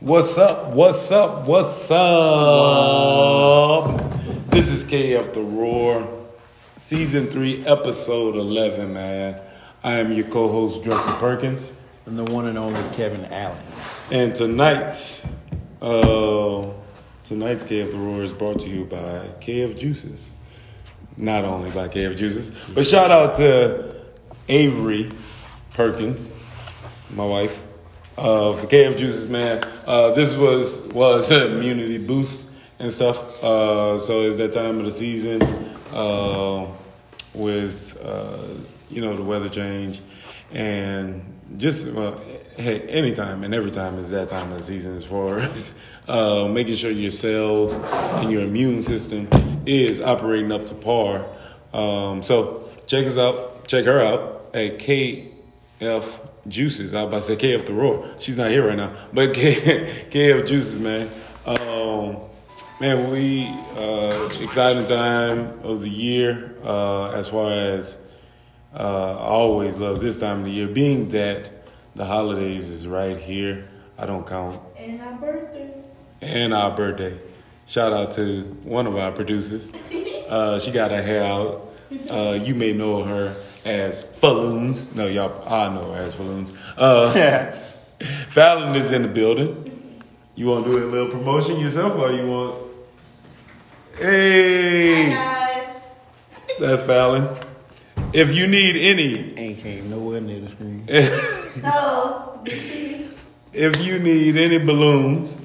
What's up? What's up? What's up? This is KF The Roar, Season 3, Episode 11, man. I am your co host, Drexel Perkins. And the one and only Kevin Allen. And tonight's uh, tonight's KF The Roar is brought to you by KF Juices. Not only by KF Juices, but shout out to Avery Perkins, my wife, uh, for KF Juices, man. Uh, this was was an immunity boost and stuff. Uh, so it's that time of the season uh, with uh, you know the weather change and just well, hey, anytime and every time is that time of the season as far as uh, making sure your cells and your immune system is operating up to par. Um, so check us out, check her out at KF Juices. I was about to say KF the Roar. She's not here right now, but K, KF Juices, man. Um, man, we uh, exciting time of the year uh, as far as uh, I always love this time of the year, being that the holidays is right here. I don't count. And our birthday. And our birthday. Shout out to one of our producers. Uh, she got her hair out. Uh, you may know her as Falloons. No, y'all, I know her as Falloons. Uh, Fallon is in the building. You want to do a little promotion yourself, or you want? Hey, Hi guys. that's Fallon. If you need any Ain't came nowhere near the screen. Oh, you see me? If you need any balloons,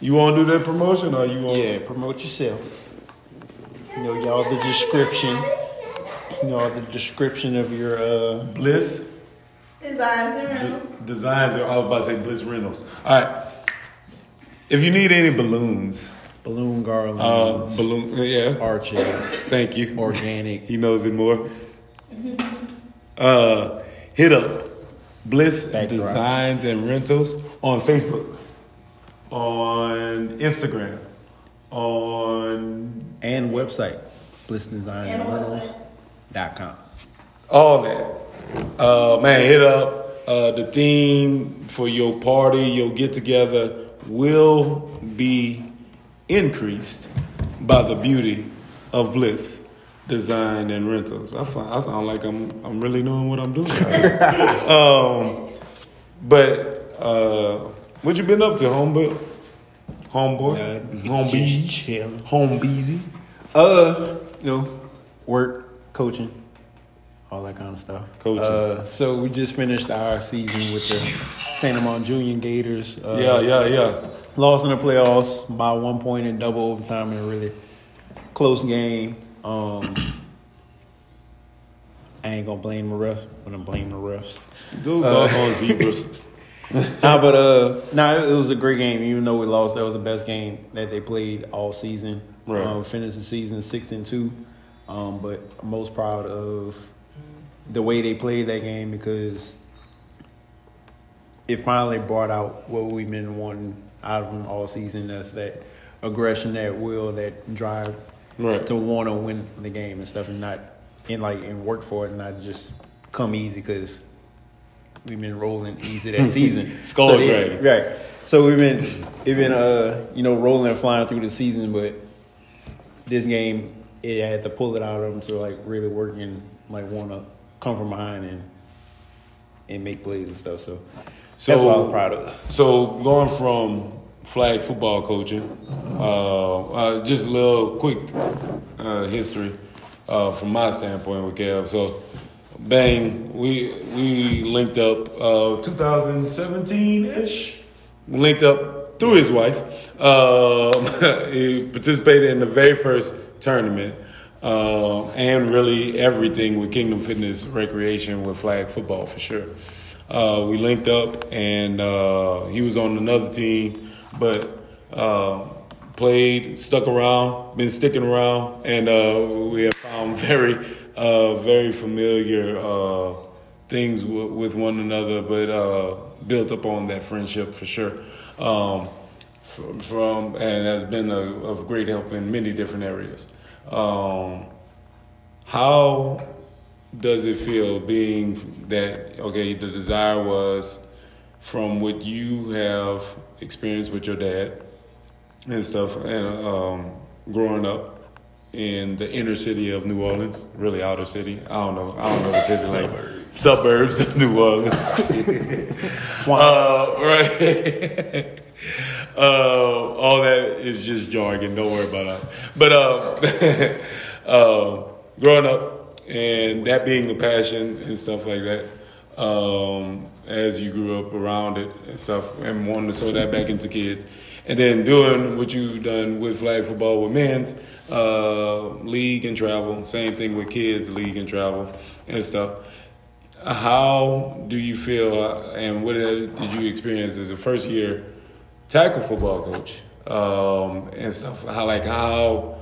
you want to do that promotion or you want? Yeah, promote yourself. You know, y'all the description. You know, the description of your uh Bliss Designs and D- rentals. Designs. I was about to say Bliss Reynolds. All right. If you need any balloons, balloon garlands, uh, balloon, yeah. arches, Thank you. organic. He knows it more. Uh, hit up Bliss Backdrops. Designs and Rentals on Facebook, on Instagram, on and website blissdesign And and a rentals dot com. all that. Uh, man, hit up uh, the theme for your party, your get together will be increased by the beauty of bliss design and rentals. I find I sound like I'm I'm really knowing what I'm doing. um, but uh, what you been up to, homeboy? Homeboy, home just beezy, home beezy. Uh, you know, work, coaching, all that kind of stuff. Coaching. Uh, so we just finished our season with the St. Amant Junior Gators. Uh, Yeah, yeah, yeah. Lost in the playoffs by one point in double overtime in a really close game. Um, I ain't gonna blame the refs, but I'm blaming the refs. Those doggone zebras. nah, but uh, nah, it was a great game. Even though we lost, that was the best game that they played all season. Right. Um, finished the season six and two, um, but I'm most proud of the way they played that game because it finally brought out what we've been wanting out of them all season. That's that aggression, that will, that drive Right. to want to win the game and stuff, and not and like and work for it, and not just come easy because we've been rolling easy that season. Skull so they- right? So we've been we've been uh you know rolling and flying through the season, but this game it had to pull it out of them to like really work and like want to come from behind and and make plays and stuff. So, So- that's what I was proud of. So going from flag football coaching, uh, uh, just a little quick uh, history uh, from my standpoint with Kev. So, bang, we we linked up uh, 2017 ish. Linked up through his wife. Um, he participated in the very first tournament. Uh, and really everything with Kingdom Fitness Recreation with flag football for sure. Uh, we linked up, and uh, he was on another team, but uh, played, stuck around, been sticking around, and uh, we have found very, uh, very familiar things w- with one another, but built up on that friendship for sure. Um, from, from and has been a, of great help in many different areas. Um, how does it feel being that okay? The desire was from what you have experienced with your dad and stuff, and um, growing up in the inner city of New Orleans, really outer city. I don't know. I don't know what city like suburbs of New Orleans. uh, right. uh, all that is just jargon. Don't worry about that. But uh, uh, growing up and that being the passion and stuff like that, um, as you grew up around it and stuff, and wanting to sow that back into kids, and then doing what you've done with flag football with men's uh, league and travel, same thing with kids league and travel and stuff. How do you feel, uh, and what did you experience as a first year tackle football coach um, and stuff? How like how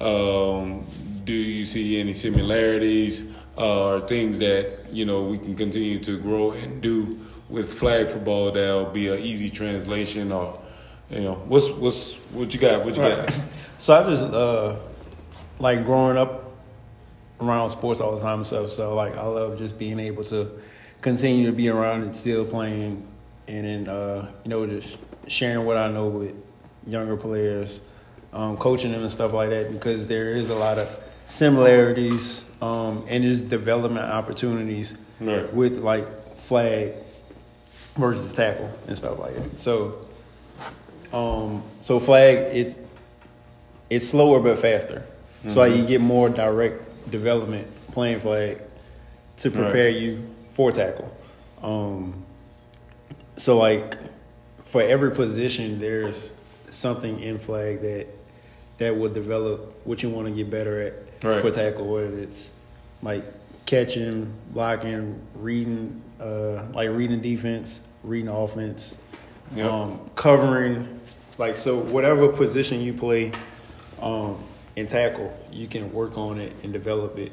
um, do you see any similarities uh, or things that you know we can continue to grow and do with flag football that'll be an easy translation or you know what's what's what you got? What you got? So I just uh, like growing up around sports all the time and stuff. So like I love just being able to continue to be around and still playing, and then uh, you know just sharing what I know with younger players, um, coaching them and stuff like that. Because there is a lot of similarities um, and just development opportunities Right. with like flag versus tackle and stuff like that. So, um, so flag it's it's slower but faster. So like you get more direct development playing flag to prepare you for tackle. Um, so like for every position, there's something in flag that that will develop what you want to get better at Right. for tackle, whether it's like catching, blocking, reading, uh, like reading defense, reading offense, Yep. um, covering, like so whatever position you play um, in tackle, you can work on it and develop it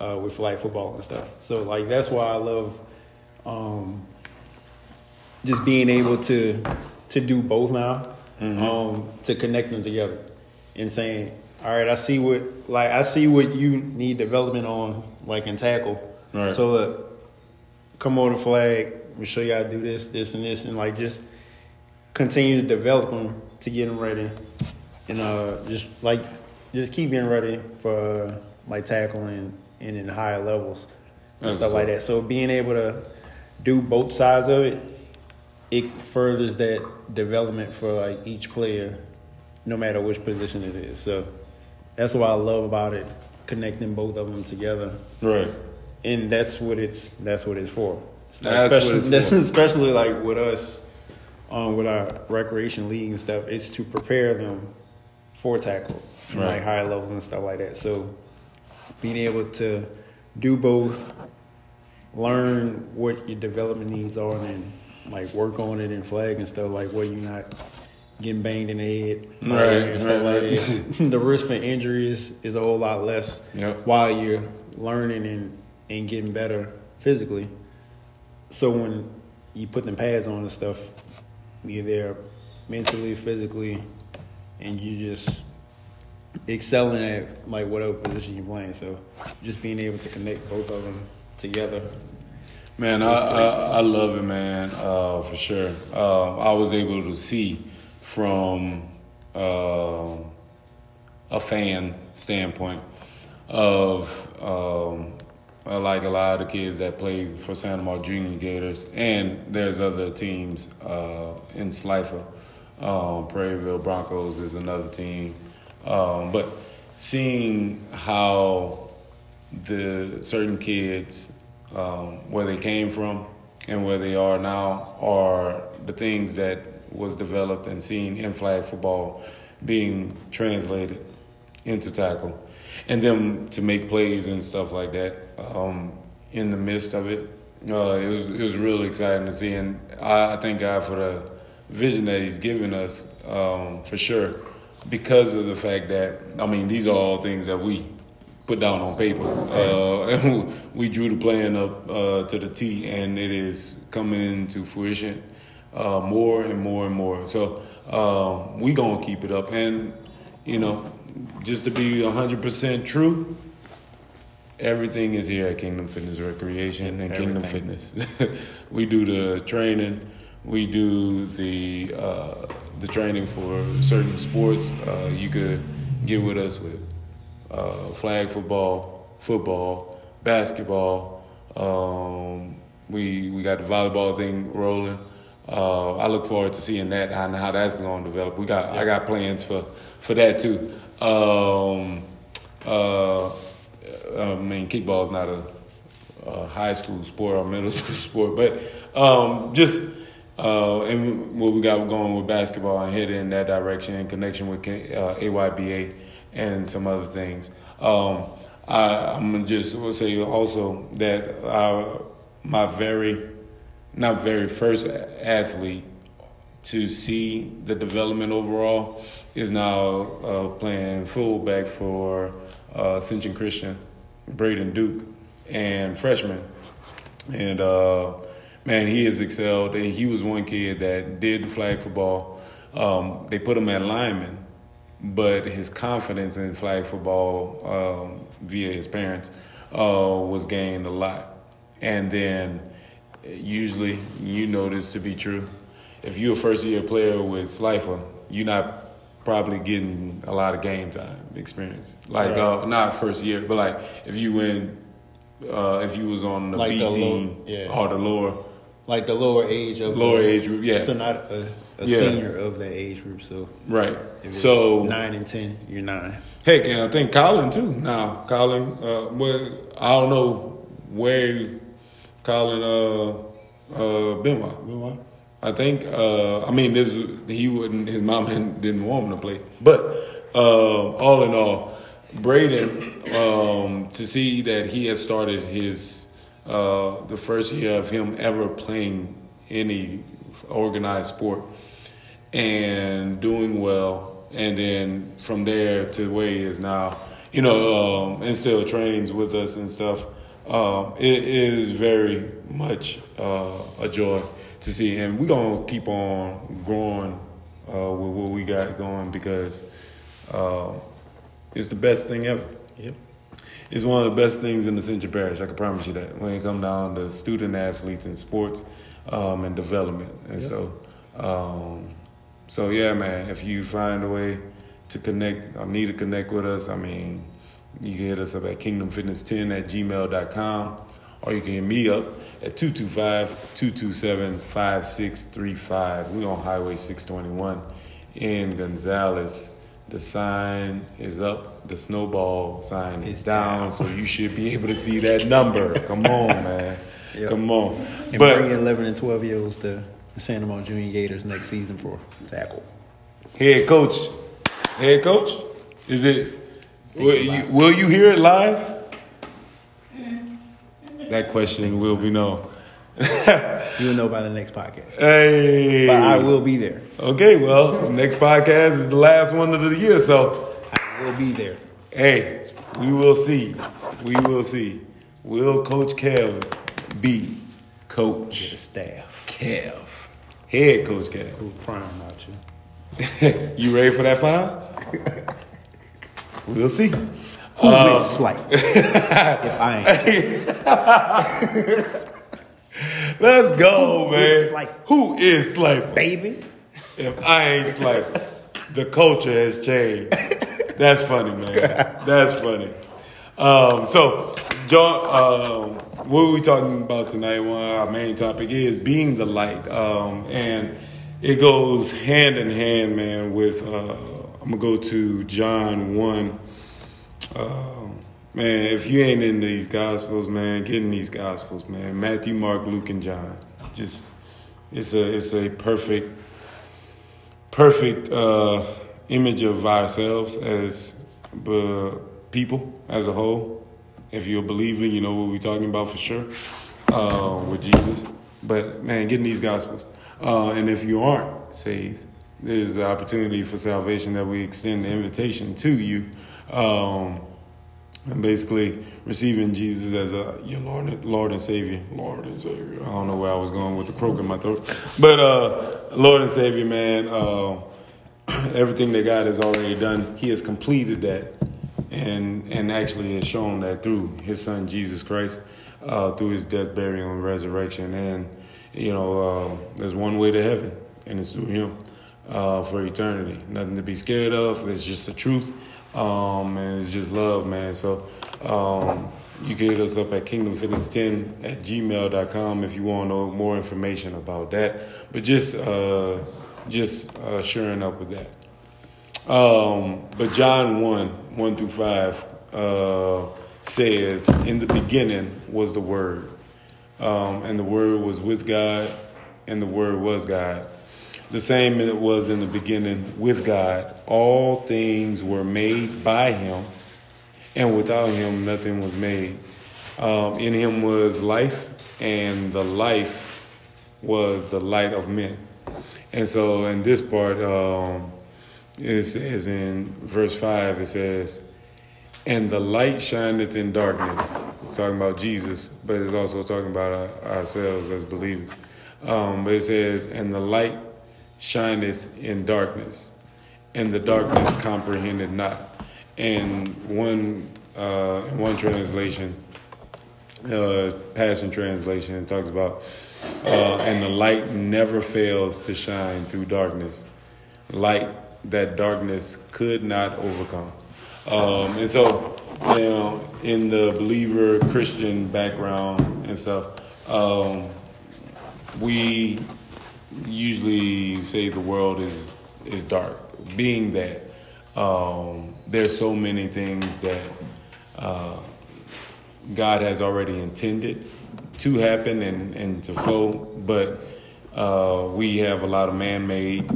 uh, with flag football and stuff. So like that's why I love um, just being able to to do both now, um, to connect them together, and saying, all right, I see what like I see what you need development on, like in tackle. Right. So look, come over the flag. We show you how to do this, this, and this, and like just continue to develop them to get them ready, and uh, just like just keep being ready for uh, like tackling and in higher levels and That's stuff what's like that. So being able to do both sides of it, it furthers that development for like each player, no matter which position it is. So that's what I love about it, connecting both of them together Right. and that's what it's that's what it's for. That's what especially, it's for. especially like with us, um, with our recreation league and stuff. It's to prepare them for tackle, Right. like higher levels and stuff like that. So being able to do both, learn what your development needs are, and like work on it and flag and stuff like where you're not getting banged in the head, Right, and stuff right, like right. that. the risk for injuries is, a whole lot less Yep. while you're learning and, and getting better physically. So when you put them pads on and stuff, you're there mentally, physically, and you just excelling at like whatever position you're playing. So just being able to connect both of them together. Man, I, I, I love it, man, uh, for sure. Um, I was able to see from um a fan standpoint of um, uh, like a lot of the kids that play for St. Amant Junior Gators, and there's other teams uh, in Slifer. Um, Prairieville Broncos is another team, um, but seeing how the certain kids um, where they came from and where they are now are the things that was developed and seen in flag football being translated into tackle. And them to make plays and stuff like that um, in the midst of it uh, it was it was really exciting to see. And I, I thank God for the vision that he's given us um, for sure because of the fact that I mean these are all things that we put down on paper. Uh, and we drew the plan up uh, to the T, and it is coming to fruition uh, more and more and more. So uh, we gonna keep it up, and you know, just to be hundred percent true. Everything is here at Kingdom Fitness Recreation and Kingdom Fitness. we do the training, we do the uh, the training for certain sports. Uh, you could get with us with uh, flag football, football, basketball. Um, we we got the volleyball thing rolling. Uh, I look forward to seeing that and how that's going to develop. We got I got plans for for that too. Um, uh, I mean, kickball is not a, a high school sport or middle school sport, but um, just uh, and what we got going with basketball and heading in that direction in connection with uh, AYBA and some other things. Um, I, I'm gonna just say also that uh, my very, not very first athlete to see the development overall is now uh, playing fullback for uh, Ascension Christian, Braden Duke, and freshman. And uh, man, he has excelled. And he was one kid that did the flag football. Um, they put him at lineman, but his confidence in flag football um, via his parents uh, was gained a lot. And then usually, you know this to be true. If you're a first year player with Slifer, you're not probably getting a lot of game time experience. Like Right. uh, not first year, but like if you win, uh, if you was on the Like B the low- team yeah. or the lower Like the lower age of lower the- age group, yeah, So not a, a Yeah. senior of that age group. So right. if it's So nine and ten, you're nine. Heck, and I think Colin too. Now, Colin, uh, well, I don't know where Colin uh, uh, Benoit. I think. Uh, I mean, this he wouldn't. His mom didn't want him to play, but uh, all in all, Braden um, to see that he has started his uh, the first year of him ever playing any organized sport and doing well, and then from there to where he is now, you know, um, and still trains with us and stuff. Um, it is very much uh, a joy to see, and we're gonna keep on growing uh, with what we got going because uh, it's the best thing ever. Yep. It's one of the best things in the Central Parish. I can promise you that. When it comes down to student athletes and sports um, and development, and so, um, so yeah, man. If you find a way to connect or need to connect with us, I mean, you can hit us up at kingdomfitness10 at gmail.com or you can hit me up at 225-227-5635. We're on Highway 621 in Gonzales. The sign is up. The snowball sign is down, so you should be able to see that number. Come on, man. Yep. Come on. And but bring 11 and 12 year olds to the St. Amant Junior Gators next season for tackle. head coach, head coach, is it? Will you, will you hear it live? That question will be known. You'll know by the next podcast. Hey. But I will be there. Okay, well, next podcast is the last one of the year, so I will be there. hey, we will see. We will see. Will Coach Kev be The Coach staff. Kev? Head Coach Kev. Who's prime out you? you ready for that five? we'll see. Who Uh, is Slife? if I ain't. Let's go, man. Slifer? Who is Slifer? Baby. If I ain't Slifer, the culture has changed. That's funny, man. That's funny. Um, so, John, um, what are we talking about tonight? Well, our main topic is being the light, um, and it goes hand in hand, man. With uh, I'm gonna go to John one. Um, man, if you ain't in these gospels, man, get in these gospels, man. Matthew, Mark, Luke, and John. Just it's a it's a perfect perfect uh, image of ourselves as uh, people as a whole. If you're a believer, you know what we're talking about for sure uh, with Jesus. But man, getting these gospels. Uh, and if you aren't saved, there's an opportunity for salvation that we extend the invitation to you. Um, and basically receiving Jesus as a your Lord, and- Lord and Savior, Lord and Savior. I don't know where I was going with the croak in my throat, but uh, Lord and Savior, man. Uh, everything that God has already done, He has completed that, and and actually has shown that through His Son Jesus Christ. uh, through his death, burial, and resurrection. And, you know, uh, there's one way to heaven, and it's through him uh, for eternity. Nothing to be scared of. It's just the truth. Um, and it's just love, man. So um, you can hit us up at kingdomfitness10 at gmail.com if you want to know more information about that. But just uh, just uh, sharing up with that. Um, but John 1, 1 through 5 uh, says, In the beginning was the Word, um, and the Word was with God, and the Word was God. The same it was in the beginning with God. All things were made by Him, and without Him nothing was made. Um, in Him was life, and the life was the light of men. And so in this part, um, it says in verse 5, it says, And the light shineth in darkness. It's talking about Jesus, but it's also talking about our, ourselves as believers. Um, but it says, And the light shineth in darkness, and the darkness comprehended not. And one, uh, one translation, uh, Passion Translation, it talks about, uh, and the light never fails to shine through darkness. Light that darkness could not overcome. Um, and so, you know, in the believer Christian background and stuff, um, we usually say the world is is dark. Being that um, there's so many things that uh, God has already intended to happen and, and to flow, but uh, we have a lot of man-made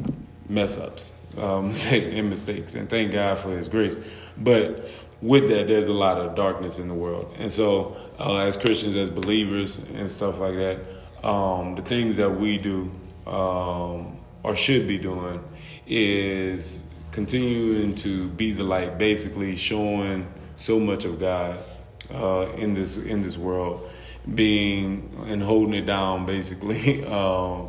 mess ups um, and mistakes, and thank God for His grace. But with that, there's a lot of darkness in the world, and so uh, as Christians, as believers, and stuff like that, um, the things that we do um, or should be doing is continuing to be the light, basically showing so much of God uh, in this in this world, being and holding it down, basically um,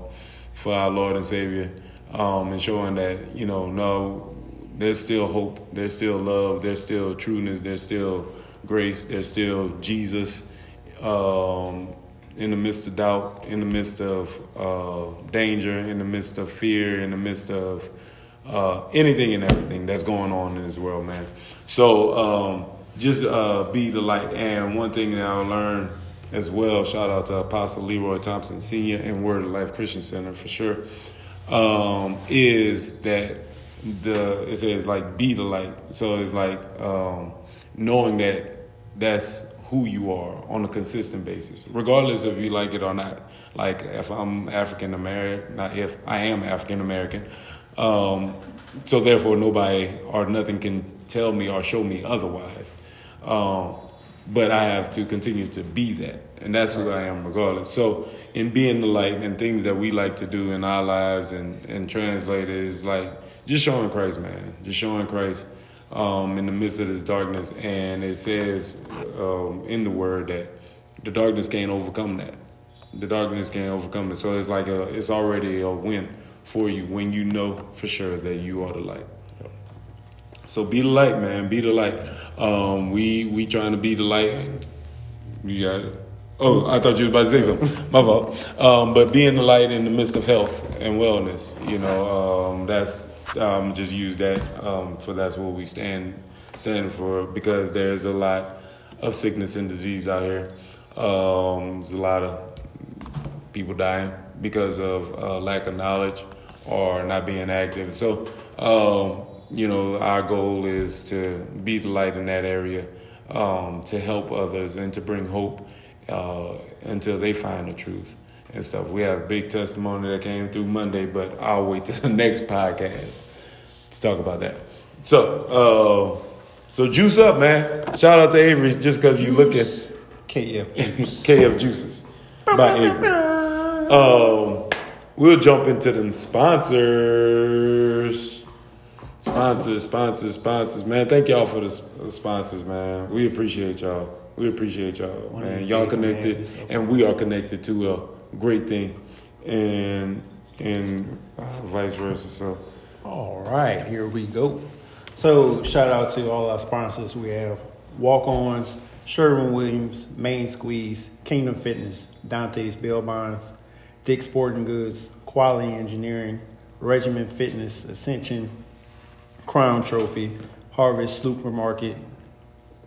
for our Lord and Savior um, and showing that you know no there's still hope there's still love there's still trueness there's still grace there's still jesus um, in the midst of doubt in the midst of uh, danger in the midst of fear in the midst of uh, anything and everything that's going on in this world man. So um, just uh, be the light. And one thing that i learned as well shout out to apostle leroy thompson senior and word of life christian center for sure um, is that the it says like be the light. So it's like um, knowing that that's who you are on a consistent basis, regardless if you like it or not. Like if I'm African American, not if I am African American, um, so therefore nobody or nothing can tell me or show me otherwise. Um, but I have to continue to be that, and that's who I am regardless. So in being the light and things that we like to do in our lives and, and translate it is like just showing Christ, man. Just showing Christ um, in the midst of this darkness. And it says um, in the word that the darkness can't overcome that. The darkness can't overcome it. So it's like a, it's already a win for you when you know for sure that you are the light. So be the light, man. Be the light. Um, we we trying to be the light. We got Oh, I thought you was about to say something. My fault. Um, but being the light in the midst of health and wellness, you know, um, that's um, just use that um, for that's what we stand stand for because there's a lot of sickness and disease out here. Um, there's a lot of people dying because of uh, lack of knowledge or not being active. So, um, you know, our goal is to be the light in that area, to help others and to bring hope uh, until they find the truth and stuff. We had a big testimony that came through Monday, but I'll wait to the next podcast to talk about that. So, uh, so juice up, man. Shout out to Avery just because you look at KF KF Juices by Avery. Um, we'll jump into them sponsors. Sponsors, sponsors, sponsors. Man, thank y'all for the sponsors, man. We appreciate y'all. We appreciate y'all, One man. Y'all connected, and we are connected to a great thing, and and uh, vice versa. So, all right, here we go. So, shout out to all our sponsors. We have Walk Ons Sherwin Williams, Main Squeeze, Kingdom Fitness, Dante's Bail Bonds, Dick Sporting Goods, Quality Engineering, Regiment Fitness, Ascension, Crown Trophy, Harvest Supermarket,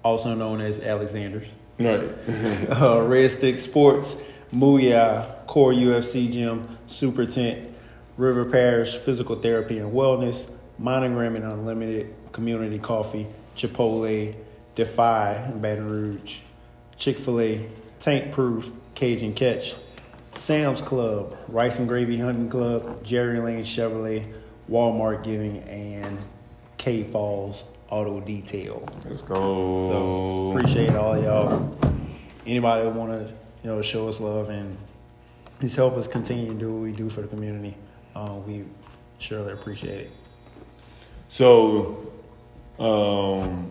also known as Alexander's, Right. uh, Red Stick Sports, Mooyah, Core UFC Gym, Super Tent, River Parish Physical Therapy and Wellness, Monogram and Unlimited, Community Coffee, Chipotle, Defy, Baton Rouge, Chick fil A, Tank Proof, Cajun Catch, Sam's Club, Rice and Gravy Hunting Club, Jerry Lane Chevrolet, Walmart Giving, and K Falls Auto Detail. Let's So go. appreciate all y'all. Anybody that want to you know show us love and just help us continue to do what we do for the community, uh, we surely appreciate it. So, um,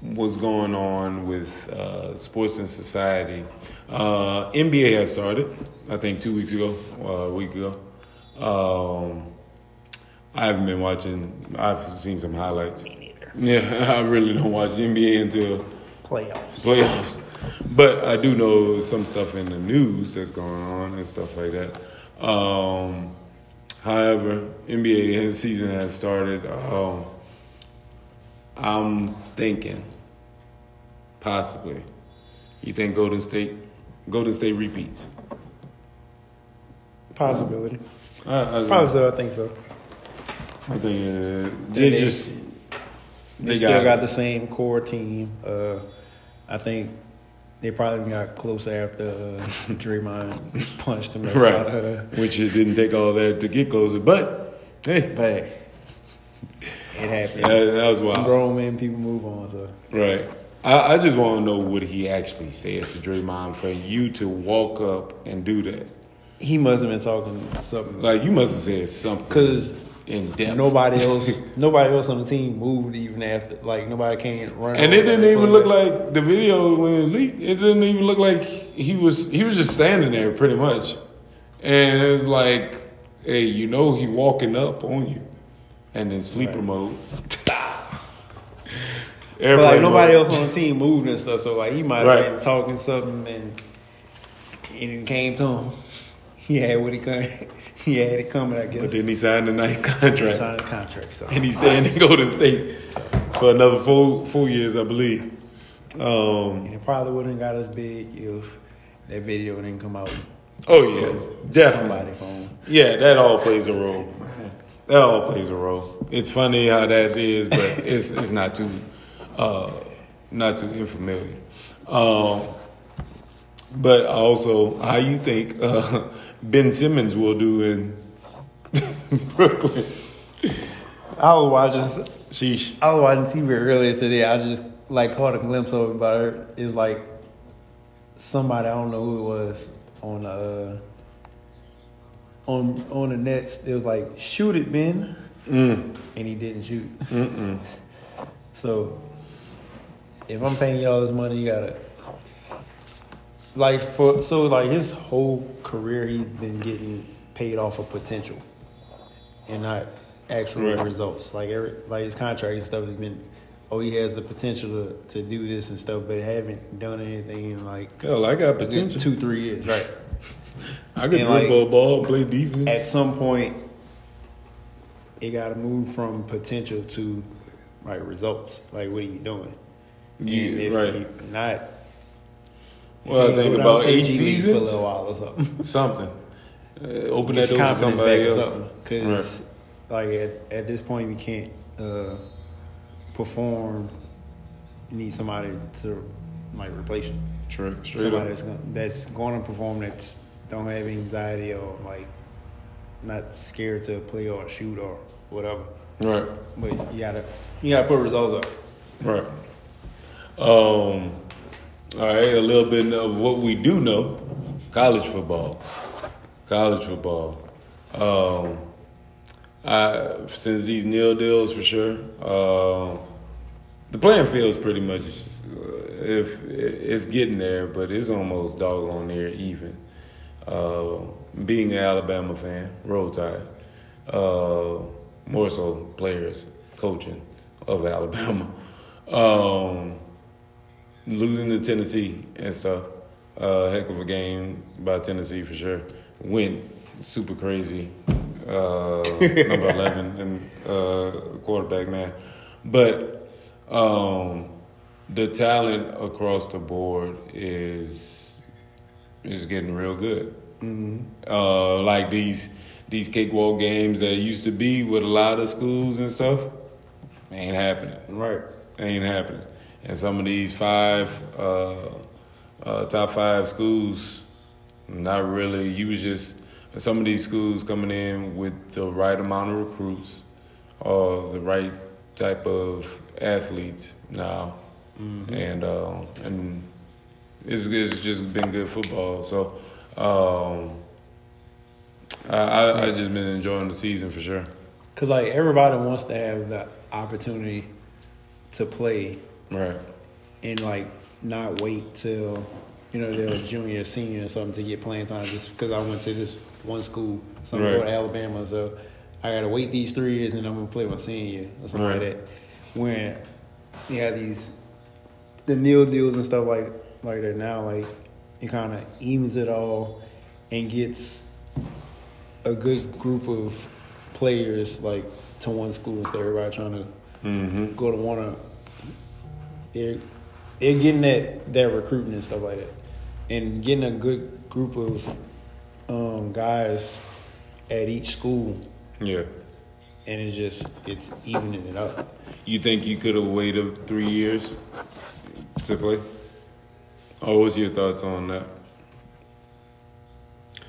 what's going on with uh, sports and society? Uh, NBA has started, I think, two weeks ago, uh, a week ago. Um, I haven't been watching. I've seen some highlights. Me neither. Yeah, I really don't watch NBA until Playoffs. playoffs. But I do know some stuff in the news that's going on and stuff like that. Um, however, NBA season has started. Um, I'm thinking possibly. You think Golden State, Golden State repeats? Possibility. I, I, Probably so. I think so. I think uh, they, They- just They, they still got, got, the same core team. Uh, I think they probably got closer after uh, Draymond punched him. right, Out, uh, which it didn't take all that to get closer. But hey, but hey, it happened. that, that was wild. Grown men, people move on. So Right. I, I just want to know what he actually said to Draymond for you to walk up and do that. he must have been talking something Like you must have said something because in depth. nobody else, nobody else on the team moved even after. Like nobody came running. and it didn't even look like the video when it leaked. It didn't even look like he was. He was just standing there, pretty much. And it was like, hey, you know, he walking up on you, and then sleeper Right. mode. But like nobody else on the team moved and stuff. So like he might have Right. been talking something and and it came to him. He had what he come. He had it coming. I guess. But then he signed a nice contract. He signed a contract. So and he's staying in Golden State for another four four years, I believe. Um, and it probably wouldn't got as big if that video didn't come out. oh yeah, definitely. Phone. Yeah, that all plays a role. That all plays a role. It's funny how that is, but it's it's not too uh, not too unfamiliar. Um, but also, how you think uh, Ben Simmons will do in Brooklyn? I was watching. Sheesh. I was watching TV earlier today. I just like caught a glimpse of it, but it was like somebody I don't know who it was on uh on on the Nets. It was like shoot it, Ben, Mm. and he didn't shoot. Mm-mm. So if I'm paying you all this money, you gotta like for so like his whole career he's been getting paid off of potential and not actual Right. results. Like every like his contract and stuff has been oh he has the potential to, to do this and stuff, but haven't done anything in like Hell, I got potential. two, three years. Right. I could and dribble like- a ball, play defense. At some point it gotta move from potential to like results. Like what are you doing? Yeah, and if right. you not Well, I think about eight League for a little while or something. Something. Uh, open Get that your door for confidence somebody back or else. something. Because like at, at this point, you can't uh, perform. You need somebody to like replace you. Straight, straight somebody up. that's going, that's going to perform that don't have anxiety or like not scared to play or shoot or whatever. Right. But you gotta you gotta put results up. Right. Um. All right. A little bit of what we do know: college football. College football. Um. I since these nil deals for sure. Um. the playing field's pretty much uh, if it's getting there, but it's almost doggone near even. Uh, being an Alabama fan, roll tide. Uh, more so players, coaching of Alabama. Um, losing to Tennessee and stuff. Uh, heck of a game by Tennessee for sure. Went super crazy. Uh, number eleven and uh, quarterback man, but um, the talent across the board is is getting real good. Uh, like these these cakewalk games that used to be with a lot of schools and stuff, ain't happening Right. ain't happening. And some of these five uh, uh, top five schools, not really. You was just some of these schools coming in with the right amount of recruits or the right type of athletes now, and uh, and it's, it's just been good football. So. Um, I, I just been enjoying the season for sure. Cause like everybody wants to have the opportunity to play Right. and like not wait till you know they're a junior, senior, or something to get playing time. Just because I went to this one school, some Right. Alabama, so I got to wait these three years and I'm gonna play my senior year or something Right. like that. When they have these the nil deals and stuff like like that now, like it kind of evens it all and gets a good group of players like to one school instead of everybody trying to Mm-hmm. go to one they're they're getting that that recruiting and stuff like that, and getting a good group of um, guys at each school, Yeah. and it's just it's evening it up. You think you could have waited three years to play? Or what's your thoughts on that?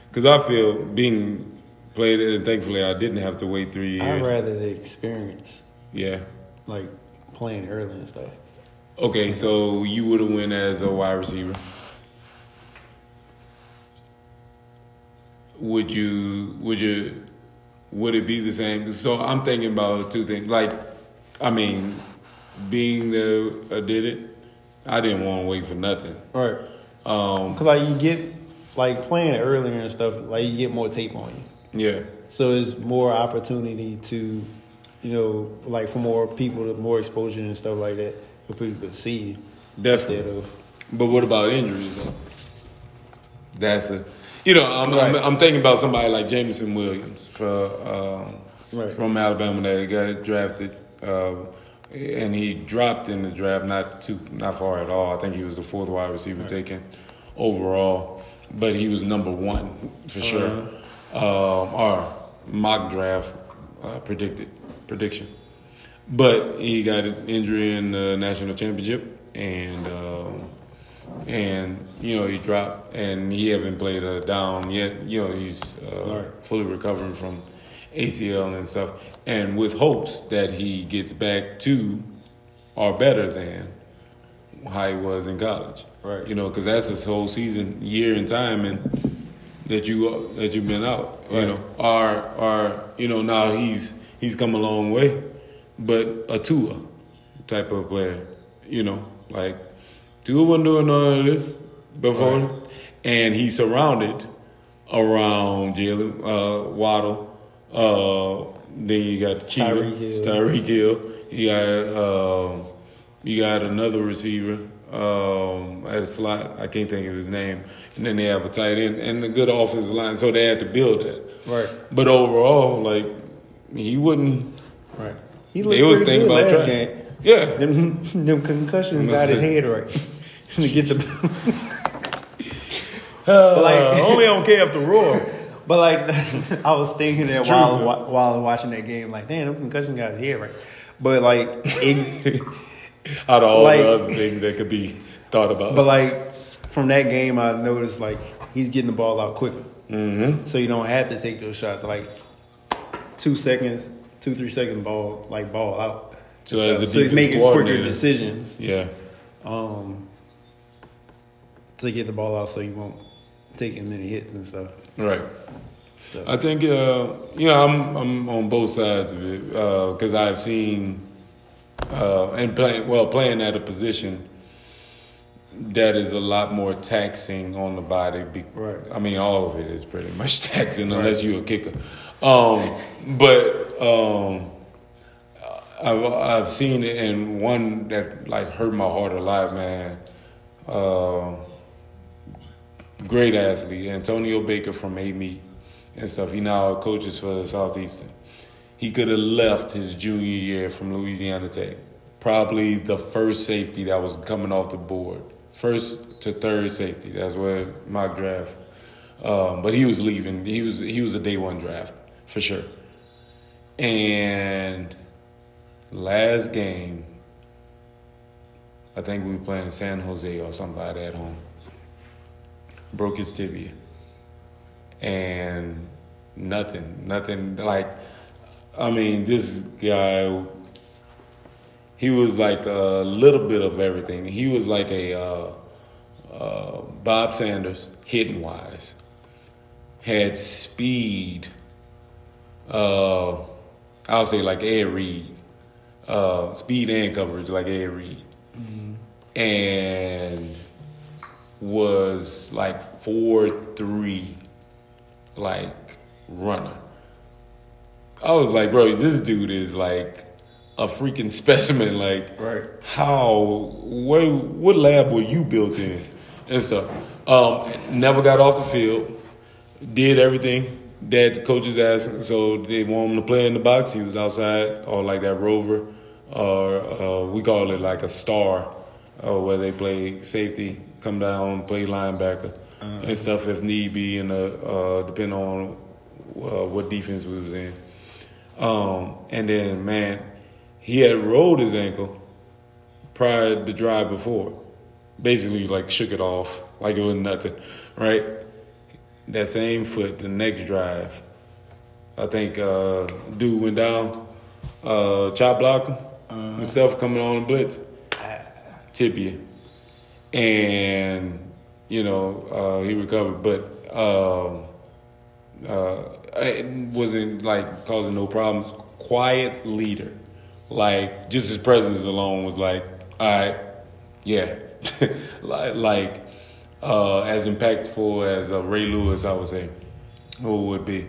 Because I feel being played, and thankfully I didn't have to wait three years. I'd rather the experience, Yeah. like playing early and stuff. Okay, so you would have went as a wide receiver. Would you? Would you? Would it be the same? So I'm thinking about two things. Like, I mean, being the I did it. I didn't want to wait for nothing. Right. Um, Cause like you get like playing earlier and stuff, like you get more tape on you. yeah, So it's more opportunity to, you know, like for more people, to more exposure and stuff like that, for people to see you Definitely. instead of but what about injuries? Though? That's a, you know, I'm, I'm, Right. I'm thinking about somebody like Jameson Williams for, um, Right. from Alabama that got drafted, uh, and he dropped in the draft not too not far at all. I think he was the fourth wide receiver taken overall, but he was number one for sure. Um, our mock draft uh, predicted prediction, but he got an injury in the national championship, and um, and you know he dropped, and he haven't played a down yet. You know he's uh, Right. fully recovering from ACL and stuff, and with hopes that he gets back to or better than how he was in college. Right. You know, because that's his whole season, year and time, and that you that you've been out. You know, or or you know now he's he's come a long way, but a Tua type of player. You know, like Tua wasn't doing none of this before, Right. and he's surrounded around Jaylen uh, Waddle. Uh, then you got the Cheetah, Tyreek Hill. Tyreek Hill. You got um, you got another receiver um, at a slot. I can't think of his name. And then they have a tight end and a good offensive line. So they had to build that. right, But overall, like he wouldn't. He They was thinking about last trying. game. Yeah. Them, them concussions got his head right to get the. Uh, like- only on KF the roar. But like, I was thinking that It's while true. while I was watching that game, like, damn, them concussions got his head right. But like, it, Out of all Like- the other things that could be thought about. but like from that game, I noticed like he's getting the ball out quicker, mm-hmm. so you don't have to take those shots. Like two seconds, two three second ball, like ball out. So as a so he's making quicker decisions Yeah. um, to get the ball out, so you won't take as many hits and stuff. Right. So- I think uh, you know I'm I'm on both sides of it because I've seen uh, and playing well playing at a position that is a lot more taxing on the body. Be- Right. I mean, all of it is pretty much taxing unless you're a kicker. Um, but um, I've I've seen it, and one that like hurt my heart a lot, man. Uh, great athlete. Antonio Baker from Amy and stuff. He now coaches for Southeastern. He could have left his junior year from Louisiana Tech. Probably the first safety that was coming off the board. First to third safety. That's where my draft. Um, but he was leaving. He was he was a day one draft for sure. And last game, I think we were playing San Jose or somebody at home. Broke his tibia. And nothing, nothing like I mean, this guy he was like a little bit of everything. He was like a uh, uh, Bob Sanders hitting wise. Had speed. Uh, I'll say like Ed Reed. Uh, speed and coverage like Ed Reed. And was like four three, like runner. I was like, bro, this dude is like a freaking specimen. Like, Right. how? What? What lab were you built in? And stuff. Um, never got off the field. Did everything that the coaches asked. So they want him to play in the box. He was outside, or like that rover, or uh, we call it like a star, uh, where they play safety, come down, play linebacker, and stuff if need be, and uh, uh, depending on uh, what defense we was in. Um, and then, man, he had rolled his ankle prior to the drive before. Basically, like shook it off like it was nothing, right? That same foot, the next drive, I think uh, dude went down, uh, chop blocker and stuff coming on the blitz, tibia, and you know uh, he recovered, but. Um, uh, it wasn't like causing no problems. Quiet leader, like just his presence alone was like, all right, yeah, like, like uh, as impactful as uh, Ray Lewis, I would say, who would be.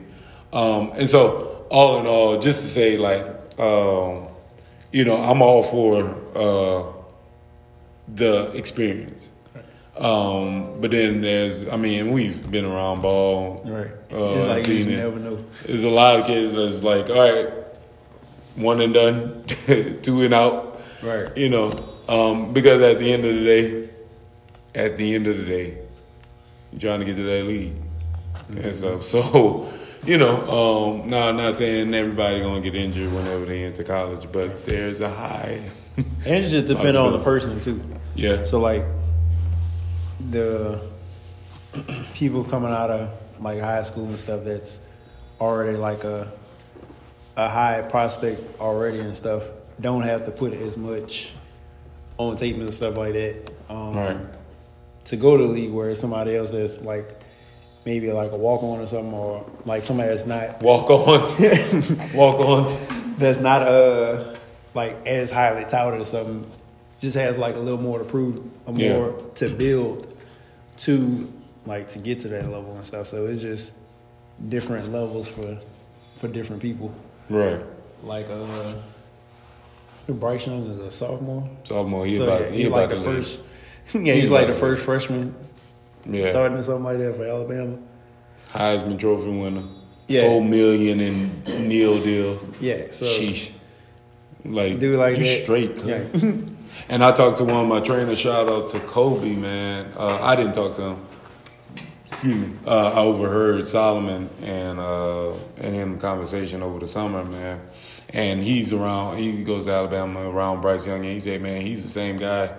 Um, and so, all in all, just to say, like, um, you know, I'm all for uh, the experience. Um, but then there's, I mean, we've been around ball, Right. Uh, it's like you it. never know. There's a lot of kids that's like, all right, one and done, two and out. Right. You know, um, because at the end of the day, at the end of the day, you're trying to get to that lead. And so, so, you know, um, now I'm not saying everybody gonna get injured whenever they enter college, but there's a high. And it just depends on the person too. yeah. So like the people coming out of like high school and stuff that's already like a a high prospect already and stuff don't have to put as much on tape and stuff like that. Um, Right. To go to the league where somebody else that's like maybe like a walk on or something or like somebody that's not Walk on. Walk on. that's not uh like as highly touted or something just has like a little more to prove a Yeah. more to build to like to get to that level and stuff so it's just different levels for for different people Right. like uh Bryce Young is a sophomore Sophomore, he so about, yeah, he he's about like the first yeah he's, He's like the to first freshman Yeah. starting or something like that for Alabama Heisman Trophy winner. Yeah. Four million in NIL deals. yeah so Sheesh. Like, Do like you that. straight, cuz. yeah And I talked to one of my trainers. Shout out to Kobe, man. Uh, I didn't talk to him. Excuse me. Uh, I overheard Solomon and uh, and him conversation over the summer, man. And he's around. He goes to Alabama around Bryce Young, and he said, man, he's the same guy.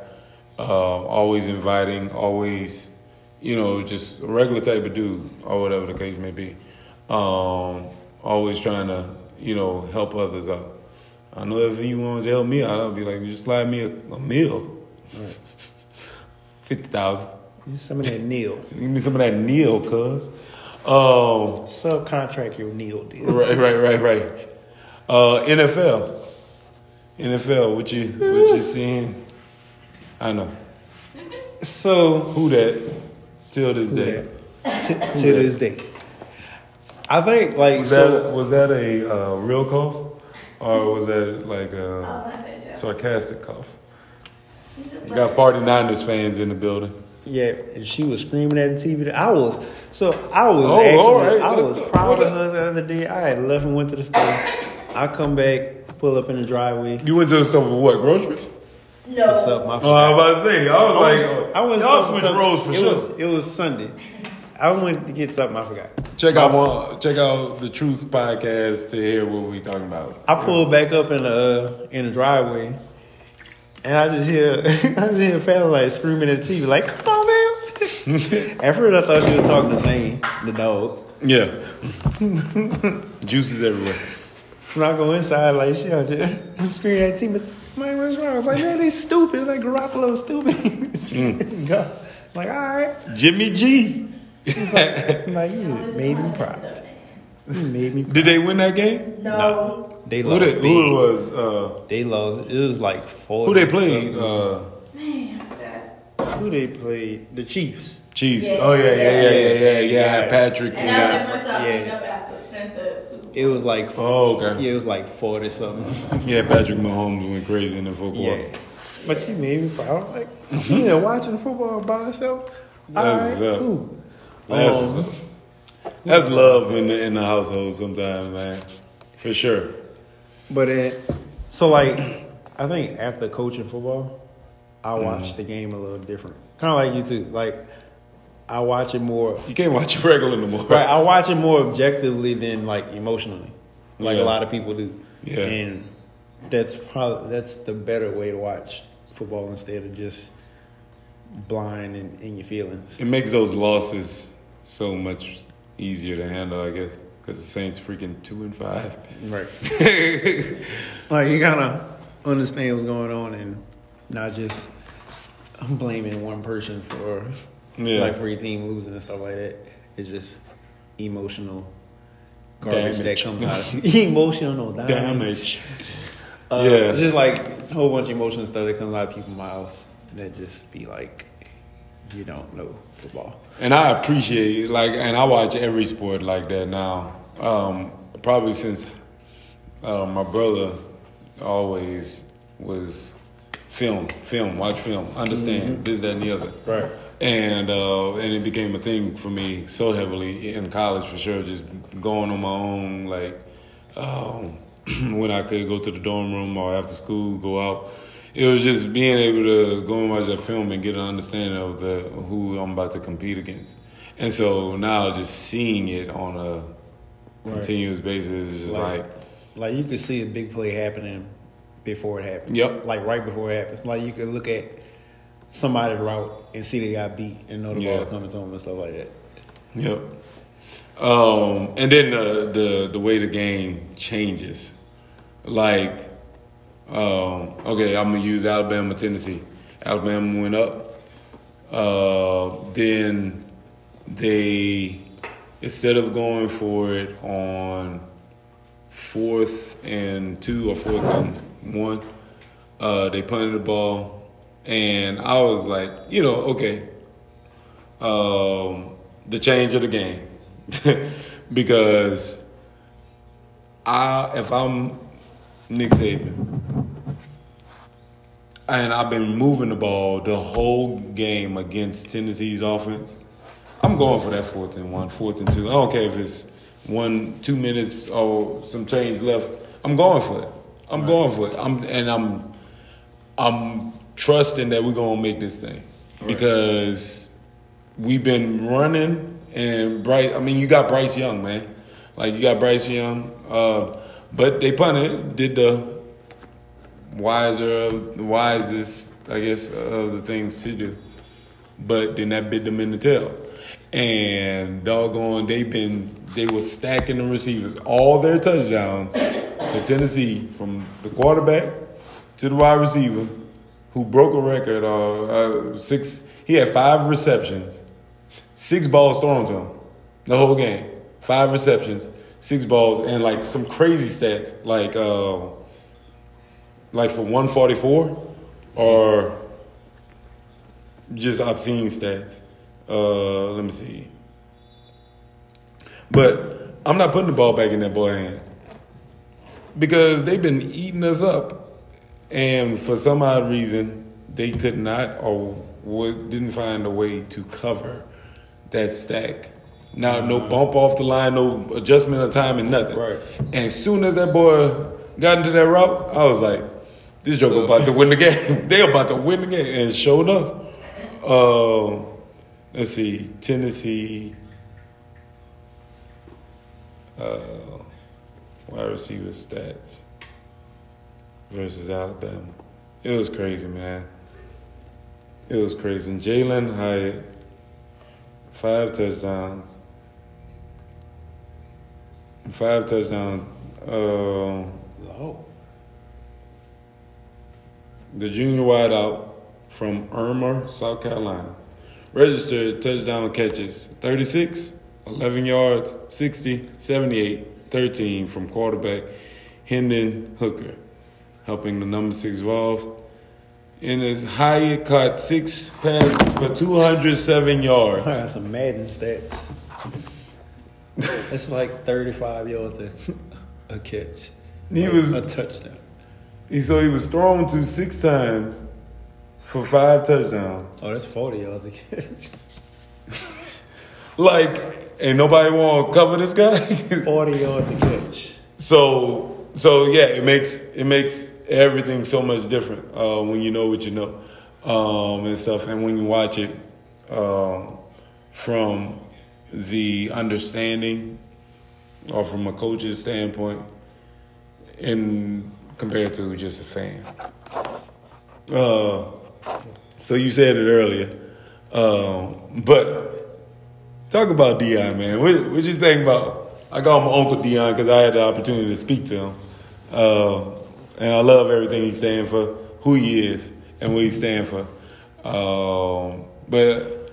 Uh, always inviting, always, you know, just a regular type of dude, or whatever the case may be. Um, always trying to, you know, help others out. I know if he wanted to help me out, I'd be like, just slide me a, a meal. Fifty thousand. some of that NIL Give me some of that NIL, cuz. Um, subcontract your NIL deal right, right, right, right. Uh, NFL. NFL, what you what you seeing? I know. so Who that till this day. to, to this day. I think like Was so. that was that a uh, real cough? Or was that like a laugh at you. sarcastic cough? You got 49ers fans in the building. Yeah, and she was screaming at the TV. I was so I was Oh, actually all right. I Let's was go. proud of her the other day. I had left and went to the store. I come back, pull up in the driveway. You went to the store for what? Groceries? No. What's up, my Oh, I was about to say. I was like, I went y'all switch roles for it sure. Was, it was Sunday. I went to get something. I forgot. check out one, check out the Truth podcast to hear what we talking about. I pulled back up in the uh, in the driveway, and I just hear I just hear family like screaming at the TV, like, "Come on, man!" at first, I thought she was talking to Zane, the dog. Yeah, juices everywhere. When I go inside, like she out there screaming at the TV, man, what's wrong? I was like, man, they stupid. Like Garoppolo stupid. Go. Like, all right. Jimmy G. I'm like, you made me proud. You made me. Did they win that game? No. They Who, lost. they, who it was? Uh, They lost. It was like four. who they played? Uh, Man, I forgot. Who they played? The Chiefs. Chiefs. Yeah. Oh yeah, yeah, yeah, yeah, yeah, yeah. Yeah. Patrick. And and, that was the first time Yeah. yeah. up after since the Super Bowl. It was like. Oh, okay. Yeah, it was like forty something. Yeah, Patrick Mahomes went crazy in the football. yeah. But she made me proud. Like, you know, watching football by herself. All That's right, up. cool. That's, Um. That's love in the in the household sometimes, man. For sure. But it, so like, I think after coaching football, I Mm-hmm. watch the game a little different. Kind of like you too. Like, I watch it more. You can't watch it regular no more. Right, I watch it more objectively than like emotionally, like Yeah. a lot of people do. Yeah. and that's probably that's the better way to watch football instead of just blind in, in your feelings. It makes those losses so much easier to handle, I guess, because the Saints freaking two and five. Right. like you gotta understand what's going on and not just blaming one person for Yeah. like for your team losing and stuff like that. It's just emotional garbage that Damage. comes out of emotional damage. Damage. Uh, Yeah. It's just like a whole bunch of emotional stuff that comes out of people's mouths that just be like, you don't know football. And I appreciate like, and I watch every sport like that now. Um, probably since uh, my brother always was film, film, watch film, understand this, that, and the other. Right. And uh, and it became a thing for me so heavily in college for sure. Just going on my own, like um, when I could go to the dorm room or after school, go out. It was just being able to go and watch that film and get an understanding of the who I'm about to compete against. And so now, just seeing it on a Right. continuous basis is just like, Like, like you could see a big play happening before it happens. Yep. Like right before it happens. Like you could look at somebody's route and see they got beat and know the Yeah. ball coming to them and stuff like that. Yep. Um, and then the, the the way the game changes, like, um, okay, I'm gonna use Alabama, Tennessee. Alabama went up. Uh, then they instead of going for it on fourth and two or fourth and one, uh, they punted the ball, and I was like, you know, okay, um, the change of the game because I if I'm Nick Saban and I've been moving the ball the whole game against Tennessee's offense, I'm going for that fourth and one, fourth and two. I don't care if it's one, two minutes or some change left. I'm going for it. I'm going for it. I'm and I'm I'm trusting that we're gonna make this thing because we've been running and Bryce. I mean, you got Bryce Young, man. Like you got Bryce Young, uh, but they punted, did the wiser, the wisest, I guess, of the things to do. But then that bit them in the tail. And doggone, they've been they were stacking the receivers. All their touchdowns for Tennessee, from the quarterback to the wide receiver, who broke a record. Uh, uh, six. He had five receptions, six balls thrown to him, the whole game. Five receptions, six balls, and like some crazy stats, like uh, like for one forty four, or just obscene stats. Uh, let me see. But I'm not putting the ball back in that boy hands because they've been eating us up, and for some odd reason, they could not or would, didn't find a way to cover that stack. Now, no bump off the line, no adjustment of time, and nothing. Right. And as soon as that boy got into that route, I was like, "This joker about to win the game. they about to win the game." And sure enough, uh, let's see, Tennessee, uh, wide receiver stats versus Alabama. It was crazy, man. It was crazy. Jalin Hyatt, five touchdowns. Five touchdowns. Uh, Oh. the junior wideout from Irmo, South Carolina. Registered touchdown catches 36, 11 yards, 60, 78, 13 from quarterback Hendon Hooker, helping the number six Vols. In his Hyatt caught six passes for 207 yards. That's some Madden stats. It's like 35 yards a, a catch. He was a touchdown. he, so he was thrown to six times for five touchdowns. Oh, that's 40 yards a catch. Like, ain't nobody want to cover this guy. 40 yards a catch. So so yeah, it makes it makes everything so much different uh, when you know what you know um, and stuff, and when you watch it um, from the understanding or from a coach's standpoint, and compared to just a fan. Uh, so you said it earlier, um, but talk about Deion, man. What what you think about? I call him Uncle Deion because I had the opportunity to speak to him, uh, and I love everything he stands for, who he is, and what he stands for. Um, but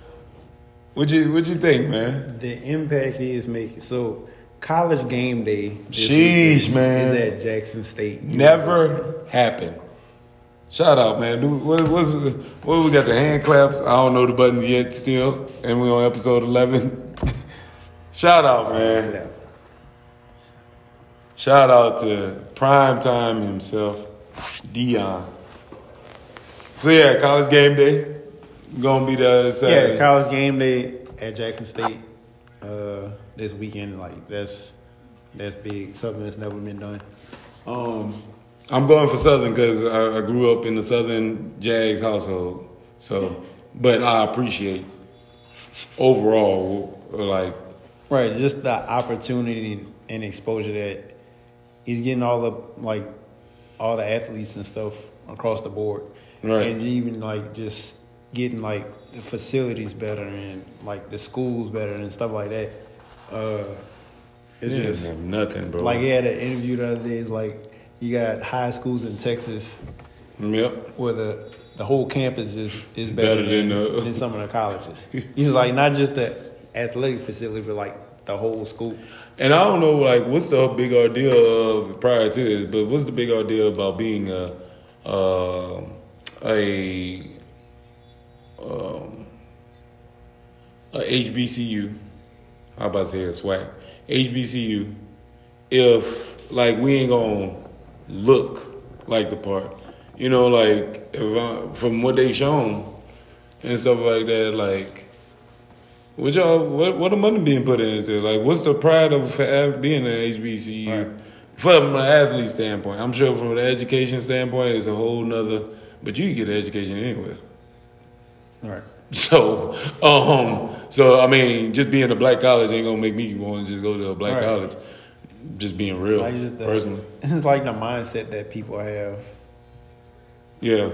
what you what you think, man? The impact he is making. So, college game day. Sheesh, man. Is at Jackson State. University. Never happened. Shout out, man. Do, what, what's, what we got the hand claps? I don't know the buttons yet still, and we on episode eleven. Shout out, man. Shout out to prime time himself, Deion. So yeah, college game day. Gonna be the this Saturday. Yeah, college game day at Jackson State uh, this weekend. Like that's that's big. Something that's never been done. Um, I'm going for Southern because I, I grew up in the Southern Jags household. So, but I appreciate overall, like, right, just the opportunity and exposure that he's getting all the like all the athletes and stuff across the board, Right. and even like just getting like the facilities better and like the schools better and stuff like that. Uh, it's just nothing, bro. Like he had an interview the other day. It's like you got high schools in Texas yep. where the the whole campus is is better, Better than than, the- than some of the colleges. He's like not just the athletic facility, but like the whole school. And I don't know, like, what's the big idea of prior to this, but what's the big idea about being a uh, a um, a HBCU? How about to say a swag HBCU? If like we ain't gonna look like the part, you know, like if I, from what they shown and stuff like that, like. What y'all? What what the money being put into? Like, what's the pride of being an HBCU Right. from an athlete standpoint? I'm sure from the education standpoint, it's a whole nother. But you can get an education anywhere. Right. So, um, so I mean, just being a black college ain't gonna make me want to just go to a black Right. college. Just being real, Like just the, personally. it's like the mindset that people have Yeah,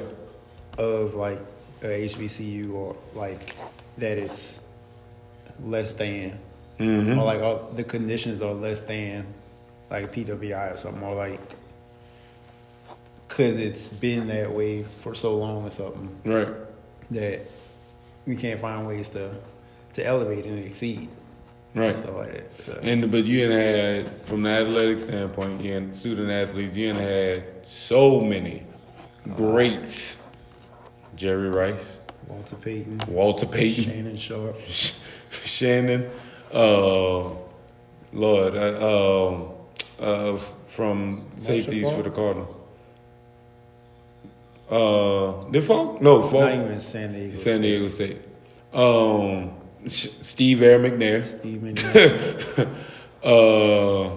of like a HBCU or like that it's less than. Hmm or like all, the conditions are less than like a PWI or something or like because it's been that way for so long or something. Right. that we can't find ways to to elevate and exceed Right. and stuff like that. So, And but you ain't had from the athletic standpoint, you had student athletes, you ain't had so many greats. Jerry Rice, Walter Payton, Walter Payton, Shannon Sharpe, Shannon, uh, Lord, uh, um, uh, from safeties for the Cardinals. Uh, did Falk? No, Falk. Not even San Diego. San Diego State. Um, Sh- Steve Air McNair. Steven. uh,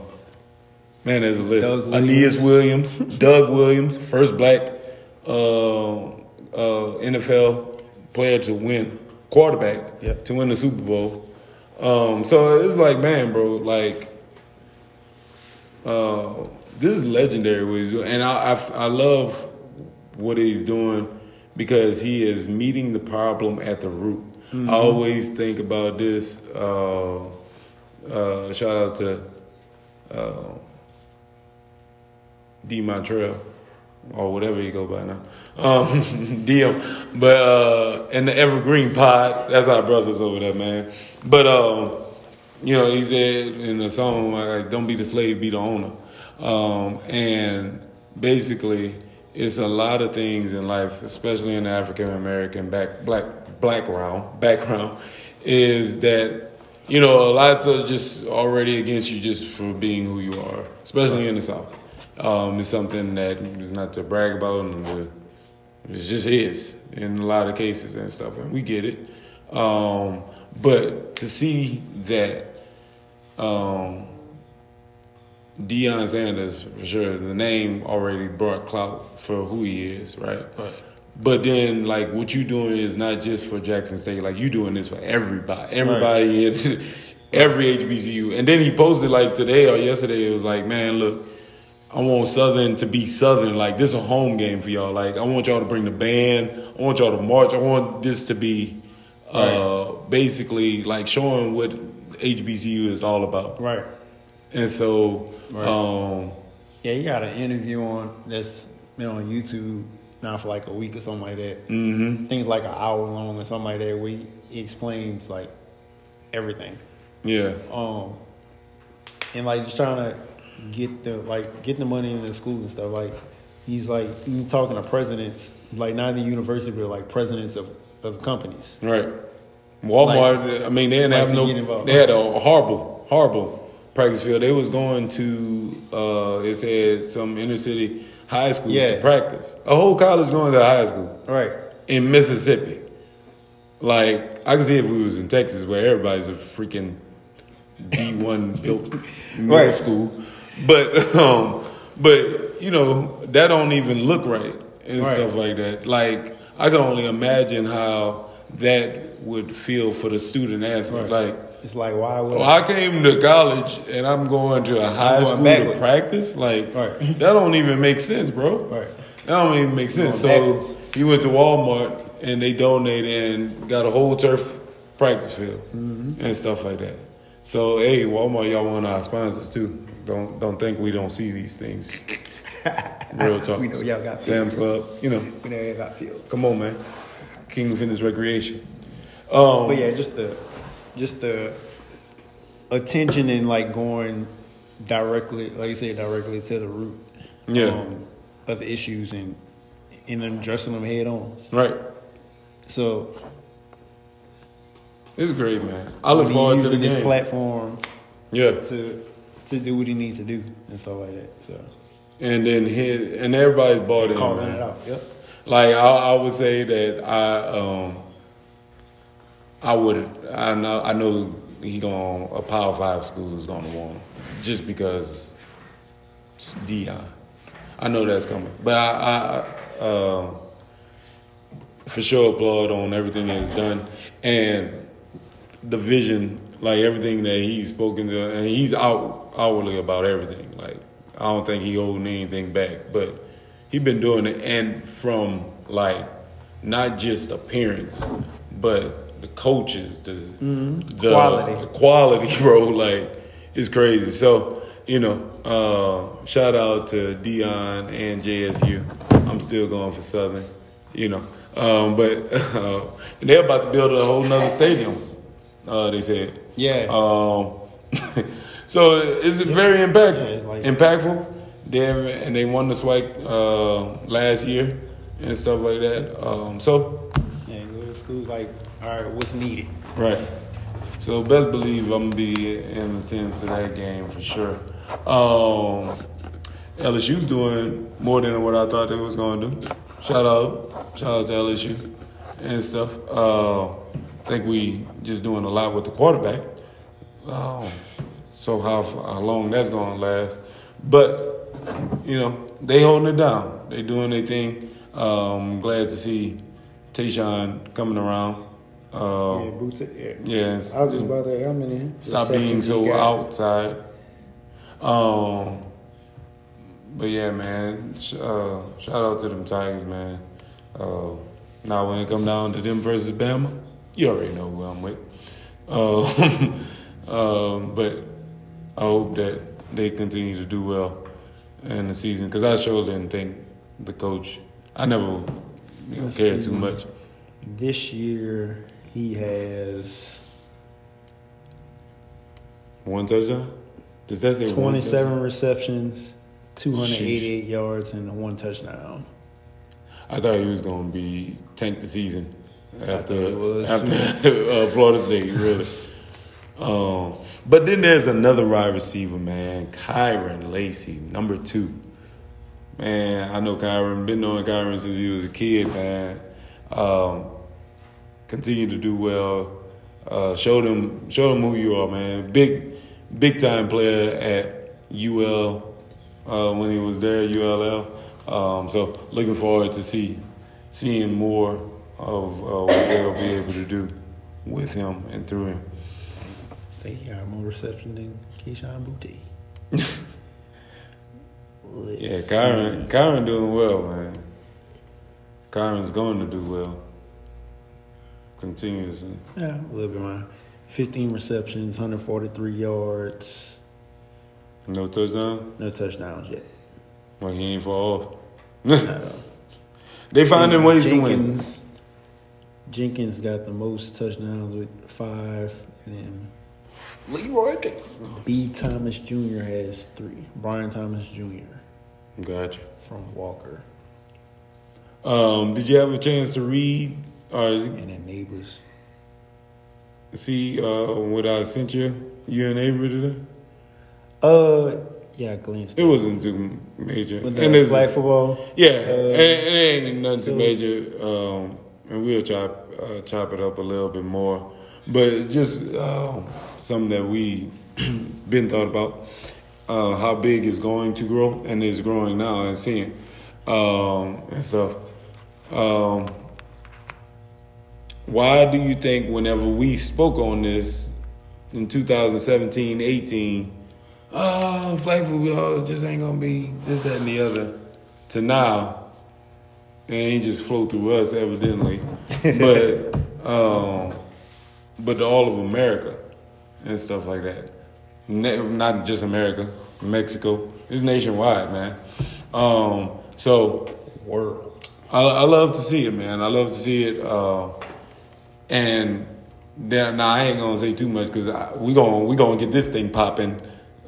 man, there's a list. Doug Aeneas Williams, Doug Williams, first black uh, uh, NFL player to win quarterback Yep. to win the Super Bowl. Um, so it's like, man, bro, like uh, this is legendary what he's doing, and I, I I love what he's doing because he is meeting the problem at the root. I always think about this. Uh, uh, shout out to uh, D Montreal or whatever you go by now. Um, DM, but uh, and the Evergreen Pod. That's our brothers over there, man. But um, you know, he said in the song like, "Don't be the slave, be the owner." Um, and basically, it's a lot of things in life, especially in the African American back black background background, is that you know, lots are just already against you just for being who you are, especially in the South. Um, it's something that is not to brag about, and to, it just is in a lot of cases and stuff, and we get it. Um, but to see that um, Deion Sanders, for sure, the name already brought clout for who he is, right? Right. But then, like, what you doing is not just for Jackson State. Like, you doing this for everybody, everybody in every HBCU. And then he posted like today or yesterday. It was like, man, look, I want Southern to be Southern. Like, this is a home game for y'all. Like, I want y'all to bring the band. I want y'all to march. I want this to be uh, basically like showing what HBCU is all about. right. And so, Right. um, Yeah, you got an interview on that's been on YouTube now for like a week or something like that. Mm-hmm. Things like an hour long or something like that where he, he explains like everything. yeah, Um, and like just trying to get the like get the money into the school and stuff. Like he's like even talking to presidents, like not the university, but like presidents of, of companies. Right. Walmart. I mean, they didn't like have no. They had a horrible, horrible practice field. They was going to. Uh, it said some inner city high schools Yeah. to practice. A whole college going to high school Right. in Mississippi. Like I can see if we was in Texas where everybody's a freaking D one built middle Right. school, but um, but you know that don't even look right and Right. stuff like that. Like I can only imagine how that would feel for the student athlete. Right. Like It's like why would well, I came to college and I'm going to a high school to practice. Like Right. that don't even make sense, bro. Right. That don't even make sense. So backwards. he went to Walmart and they donated and got a whole turf practice field Mm-hmm. and stuff like that. So hey, Walmart, y'all want our sponsors too. Don't don't think we don't see these things. Real talk. We know y'all got Sam's Club. You know, you know you got fields. come on, man. King Fitness Recreation. Um, But yeah, just the just the attention and like going directly, like you say, directly to the root Yeah. um, of the issues and and addressing them head on. right. So It's great, man. I look forward to the this game. platform yeah. to to do what he needs to do and stuff like that. So And then his and everybody's bought in. calling man. it out. Yep. Like I, I would say that I um I would I know I know he going a Power Five school is gonna want him just because it's Deion. I know that's coming, but I, I um for sure applaud on everything that he's done and the vision, like everything that he's spoken to, and he's out outwardly about everything. Like I don't think he holding anything back, but he been doing it, and from like not just appearance, but the coaches, the the Quality. quality, bro. Like it's crazy. So you know, uh, shout out to Deion and JSU. I'm still going for Southern. You know, um, but uh, and they're about to build a whole nother stadium. Uh, they said. Yeah. Um, so it's very impactful. Yeah, it's like- impactful. They and they won the SWAC uh, last year and stuff like that. Um, so Yeah, go to school like, all right, what's needed? right. So best believe I'm gonna be in attendance to that game for sure. Um, LSU's doing more than what I thought they was gonna do. shout out, shout out to LSU and stuff. Uh, I think we just doing a lot with the quarterback. Um, so how how long that's gonna last? But you know they holding it down. They doing their thing. Um, glad to see Tayshawn coming around. Uh, yeah, boots it. Yeah. yeah, I was just about to. How many? stop being so got? outside. Um, but yeah, man. Sh- uh, shout out to them Tigers, man. Uh, now when it come down to them versus Bama, you already know who I'm with. Uh, um, but I hope that they continue to do well in the season because I sure didn't think the coach. I never you know, cared too much. This year he has One touchdown. Does that say 27 touchdown? receptions, 288 yards, and one touchdown. I thought he was going to be tank the season after thought he was, after uh, Florida State, really. Um, but then there's another wide receiver, man, Kyren Lacy, number two. Man, I know Kyren. Been knowing Kyren since he was a kid, man. Um, continue to do well. Uh, show them, show them who you are, man. Big, big time player at UL uh, when he was there, ULL. Um, so looking forward to see seeing more of uh, what they'll be able to do with him and through him. They got more reception than Keyshawn. Let's Yeah. Kyren, Kyren doing well, man. Kyren's going to do well. Continuously. Yeah, a little bit more. 15 receptions, 143 yards, No touchdown. no touchdowns yet. Well, he ain't fall off. No. they finding ways to win. Jenkins, Jenkins got the most touchdowns with five. And then Leroy. B. Thomas Jr. has three. Brian Thomas Jr. Gotcha. from Walker Um, did you have a chance to read or and then neighbors. see uh, what I sent you? You and Avery today? Uh, yeah, I glanced. It wasn't too major. with And the it's- flag football. Yeah, Uh, it, it ain't nothing too major, um, and we'll chop uh, chop it up a little bit more. But just uh, something that we been thought about uh, how big is going to grow, and is growing now, and seeing um, and stuff. Um, why do you think whenever we spoke on this in 2017, 18, oh, flag football just ain't gonna be this, that, and the other, to now, it ain't just flow through us, evidently, but um, but to all of America and stuff like that. Ne- Not just America, Mexico. It's nationwide, man. Um, so World. I, I love to see it, man. I love to see it. Uh, and now, I ain't gonna say too much because we gonna we gonna get this thing popping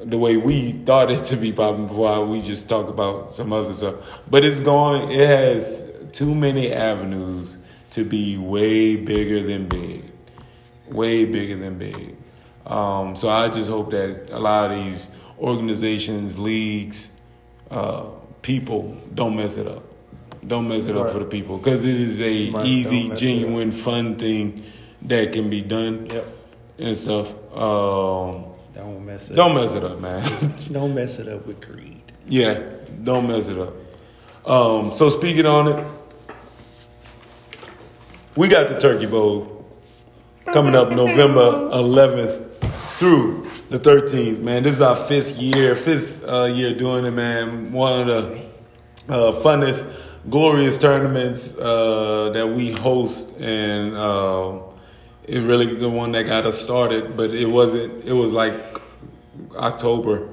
the way we thought it to be popping before we just talk about some other stuff. But it's going. It has too many avenues to be way bigger than big, way bigger than big. Um, so I just hope that a lot of these organizations, leagues, uh, people don't mess it up. Don't mess it up for the people because it is a Right, easy, don't mess it up. genuine, fun thing that can be done Yep. and stuff. Um, Don't mess it. Up. Don't up. mess it up, man. Don't mess it up with Creed. yeah, don't mess it up. Um, so speaking on it, we got the Turkey Bowl coming up November 11th through the 13th. Man, this is our fifth year, fifth uh, year doing it, man. One of the uh, funnest, glorious tournaments uh, that we host, and uh, it really the one that got us started. But it wasn't. It was like October,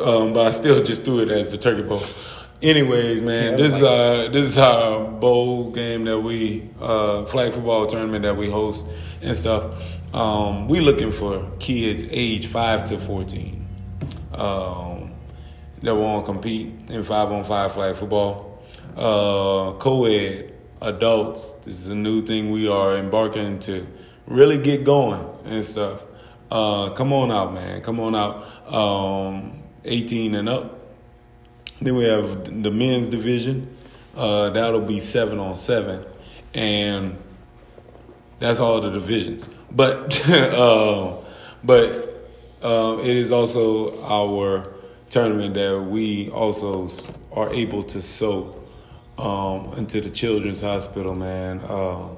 um, but I still just threw it as the Turkey Bowl. Anyways, man, Yeah, this is our this is our bowl game that we uh, flag football tournament that we host and stuff. Um, we looking for kids age five to fourteen um, that want to compete in five on five flag football. Uh, co-ed adults. This is a new thing we are embarking to really get going and stuff. Uh, come on out, man. Come on out. Um, 18 and up. Then we have the men's division, Uh, that'll be seven on seven, and that's all the divisions. But uh, but uh, it is also our tournament that we also are able to sow um, into the children's hospital. Man, uh,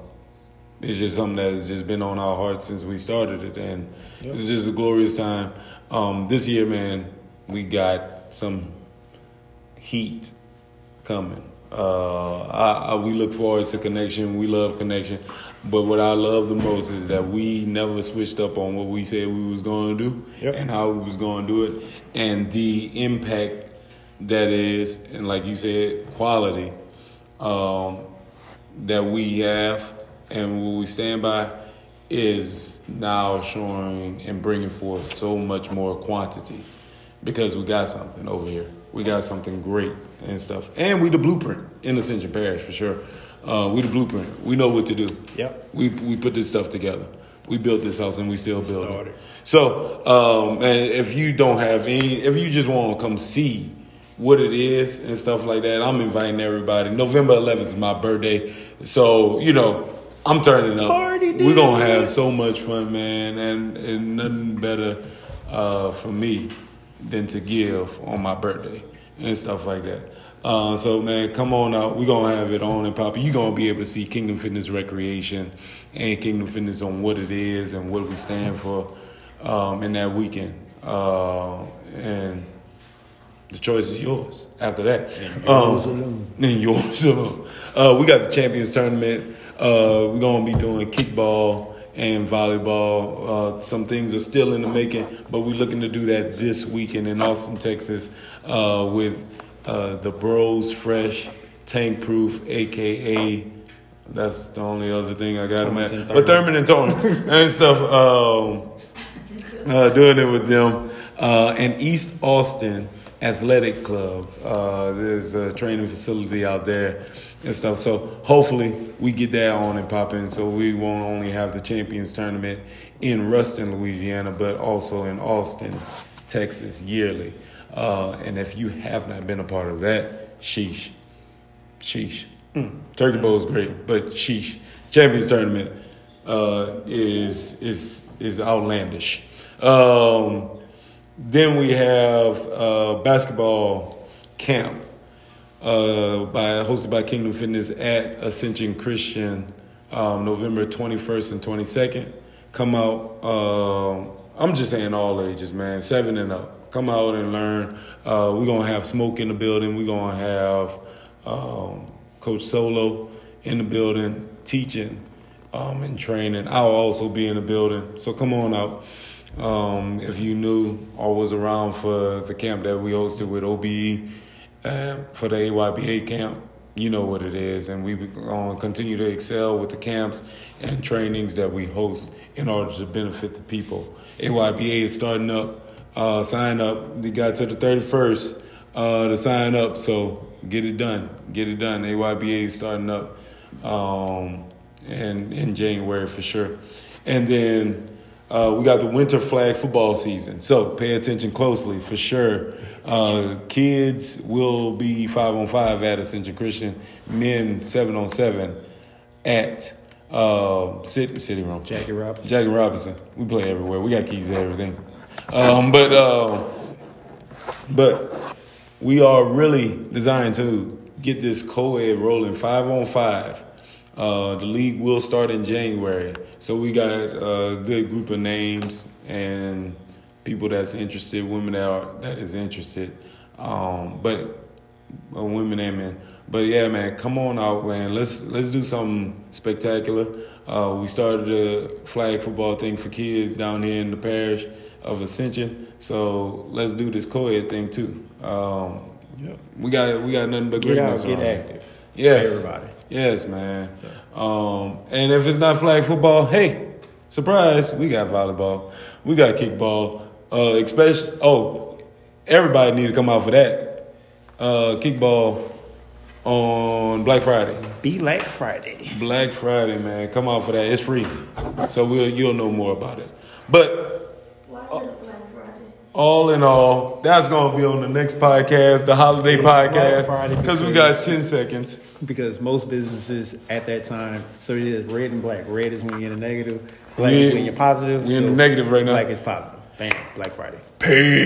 it's just something that has just been on our hearts since we started it, and it's just a glorious time. Um, this year, man, we got some heat coming. Uh, I, I, we look forward to connection. We love connection, but what I love the most is that we never switched up on what we said we was going to do Yep. and how we was going to do it, and the impact that is, and like you said, quality um, that we have and what we stand by is now showing and bringing forth so much more quantity because we got something over here. We got something great and stuff, and we the blueprint in Ascension Parish for sure. Uh, we the blueprint. We know what to do. Yep. We we put this stuff together. We built this house and we still build it. So, um, and if you don't have any, if you just want to come see what it is and stuff like that, I'm inviting everybody. November 11th is my birthday, so you know I'm turning up. Party We're gonna have so much fun, man, and and nothing better uh, for me than to give on my birthday and stuff like that. Uh, so man, come on out. We're gonna have it on and poppy. You're gonna be able to see Kingdom Fitness Recreation and Kingdom Fitness on what it is and what we stand for um, in that weekend. Uh, and the choice is yours after that. And Um, yours alone. and yours alone. Uh, we got the Champions Tournament. Uh, we're going to be doing kickball and volleyball. Uh, some things are still in the making, but we're looking to do that this weekend in Austin, Texas, uh, with uh, the Bros Fresh Tank Proof, aka. That's the only other thing I got them at. Torrance But Thurman and Torrance and stuff. Um, uh, doing it with them. Uh, and East Austin Athletic Club. Uh, there's a training facility out there and stuff. So hopefully we get that on and popping. So we won't only have the Champions Tournament in Ruston, Louisiana, but also in Austin, Texas, yearly. Uh, and if you have not been a part of that, sheesh. Sheesh. Mm. Turkey Bowl is great, but sheesh. Champions Tournament uh, is is is outlandish. Um, then we have uh, basketball camp uh, by hosted by Kingdom Fitness at Ascension Christian, um, November twenty first and twenty second. Come out. um I'm just saying all ages, man, seven and up. Come out and learn. Uh, we're gonna have smoke in the building. We're gonna have um, Coach Solo in the building teaching um, and training. I'll also be in the building, so come on out. Um, if you knew or was around for the camp that we hosted with OBE uh, for the AYBA camp, you know what it is, and we to continue to excel with the camps and trainings that we host in order to benefit the people. AYBA is starting up. Uh, sign up. We got to the thirty first uh, to sign up, so get it done. Get it done. AYBA is starting up um, in in January for sure, and then. Uh, we got the winter flag football season, so pay attention closely for sure. Uh, kids will be five on five at Ascension Christian, men seven on seven at uh, City City Room. Jackie Robinson. Jackie Robinson. We play everywhere. We got keys to everything. Um, but uh, but we are really designed to get this co-ed rolling five on five. Uh, the league will start in January, so we got a good group of names and people that's interested, women that are that is interested, um, but uh, women and men. But yeah, man, come on out, man. Let's let's do something spectacular. Uh, we started a flag football thing for kids down here in the parish of Ascension, so let's do this co-ed thing too. Um, we got we got nothing but Get out, greatness. get active. Yes. Everybody. Yes, man. Um, and if it's not flag football, hey, surprise, we got volleyball, we got kickball. Uh, especially, oh, everybody need to come out for that. Uh, kickball on Black Friday. Be like Friday. Black Friday, man, come out for that. It's free, so we'll you'll know more about it. But Why is it a Black Friday? All in all, that's gonna be on the next podcast, the holiday podcast, because we got ten seconds. because most businesses at that time, so it is red and black. Red is when you're in the negative. Black We is when you're positive. we in so the negative right now. Black is positive. Bam. Black Friday. Peace.